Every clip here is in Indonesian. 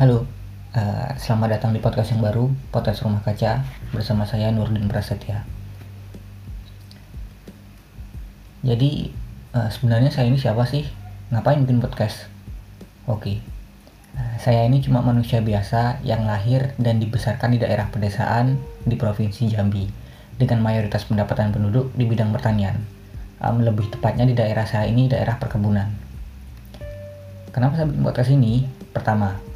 Halo, uh, selamat datang di podcast yang baru, podcast Rumah Kaca, bersama saya Nurdin Prasetya. Jadi, uh, sebenarnya saya ini siapa sih? Ngapain bikin podcast? Oke, uh, saya ini cuma manusia biasa yang lahir dan dibesarkan di daerah pedesaan di Provinsi Jambi, dengan mayoritas pendapatan penduduk di bidang pertanian. Um, lebih tepatnya di daerah saya ini, daerah perkebunan. Kenapa saya bikin podcast ini? Pertama,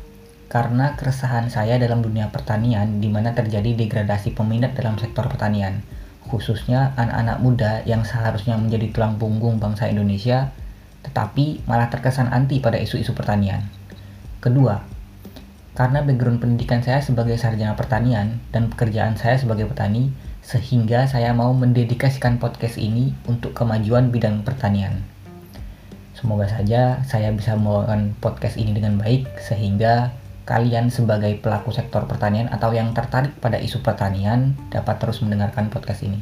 karena keresahan saya dalam dunia pertanian di mana terjadi degradasi peminat dalam sektor pertanian, khususnya anak-anak muda yang seharusnya menjadi tulang punggung bangsa Indonesia, tetapi malah terkesan anti pada isu-isu pertanian. Kedua, karena background pendidikan saya sebagai sarjana pertanian dan pekerjaan saya sebagai petani, sehingga saya mau mendedikasikan podcast ini untuk kemajuan bidang pertanian. Semoga saja saya bisa membawakan podcast ini dengan baik sehingga kalian sebagai pelaku sektor pertanian atau yang tertarik pada isu pertanian dapat terus mendengarkan podcast ini.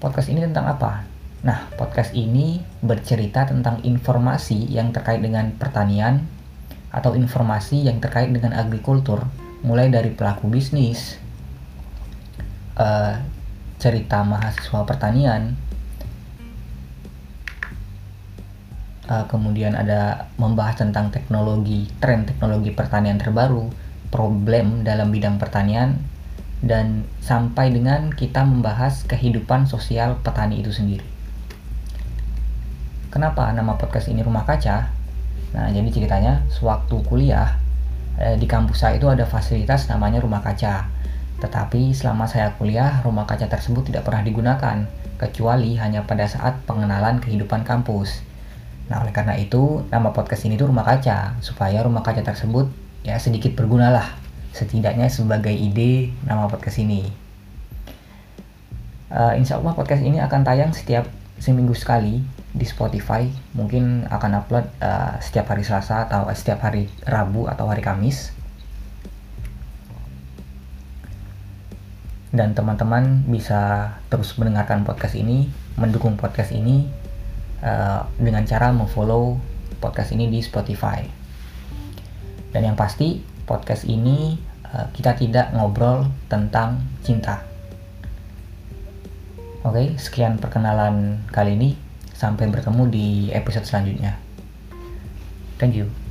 Podcast ini tentang apa? Nah, podcast ini bercerita tentang informasi yang terkait dengan pertanian atau informasi yang terkait dengan agrikultur, mulai dari pelaku bisnis, uh, cerita mahasiswa pertanian, uh, kemudian ada membahas tentang teknologi, tren teknologi pertanian terbaru, problem dalam bidang pertanian, dan sampai dengan kita membahas kehidupan sosial petani itu sendiri. Kenapa nama podcast ini Rumah Kaca? Nah, jadi ceritanya sewaktu kuliah eh, di kampus saya itu ada fasilitas namanya Rumah Kaca. Tetapi selama saya kuliah, rumah kaca tersebut tidak pernah digunakan, kecuali hanya pada saat pengenalan kehidupan kampus Nah, oleh karena itu, nama podcast ini tuh Rumah Kaca, supaya rumah kaca tersebut ya sedikit berguna lah, setidaknya sebagai ide nama podcast ini. Uh, insya Allah podcast ini akan tayang setiap seminggu sekali di Spotify, mungkin akan upload uh, setiap hari Selasa atau uh, setiap hari Rabu atau hari Kamis. Dan teman-teman bisa terus mendengarkan podcast ini, mendukung podcast ini uh, dengan cara memfollow podcast ini di Spotify. Dan yang pasti podcast ini uh, kita tidak ngobrol tentang cinta. Oke, sekian perkenalan kali ini. Sampai bertemu di episode selanjutnya. Thank you.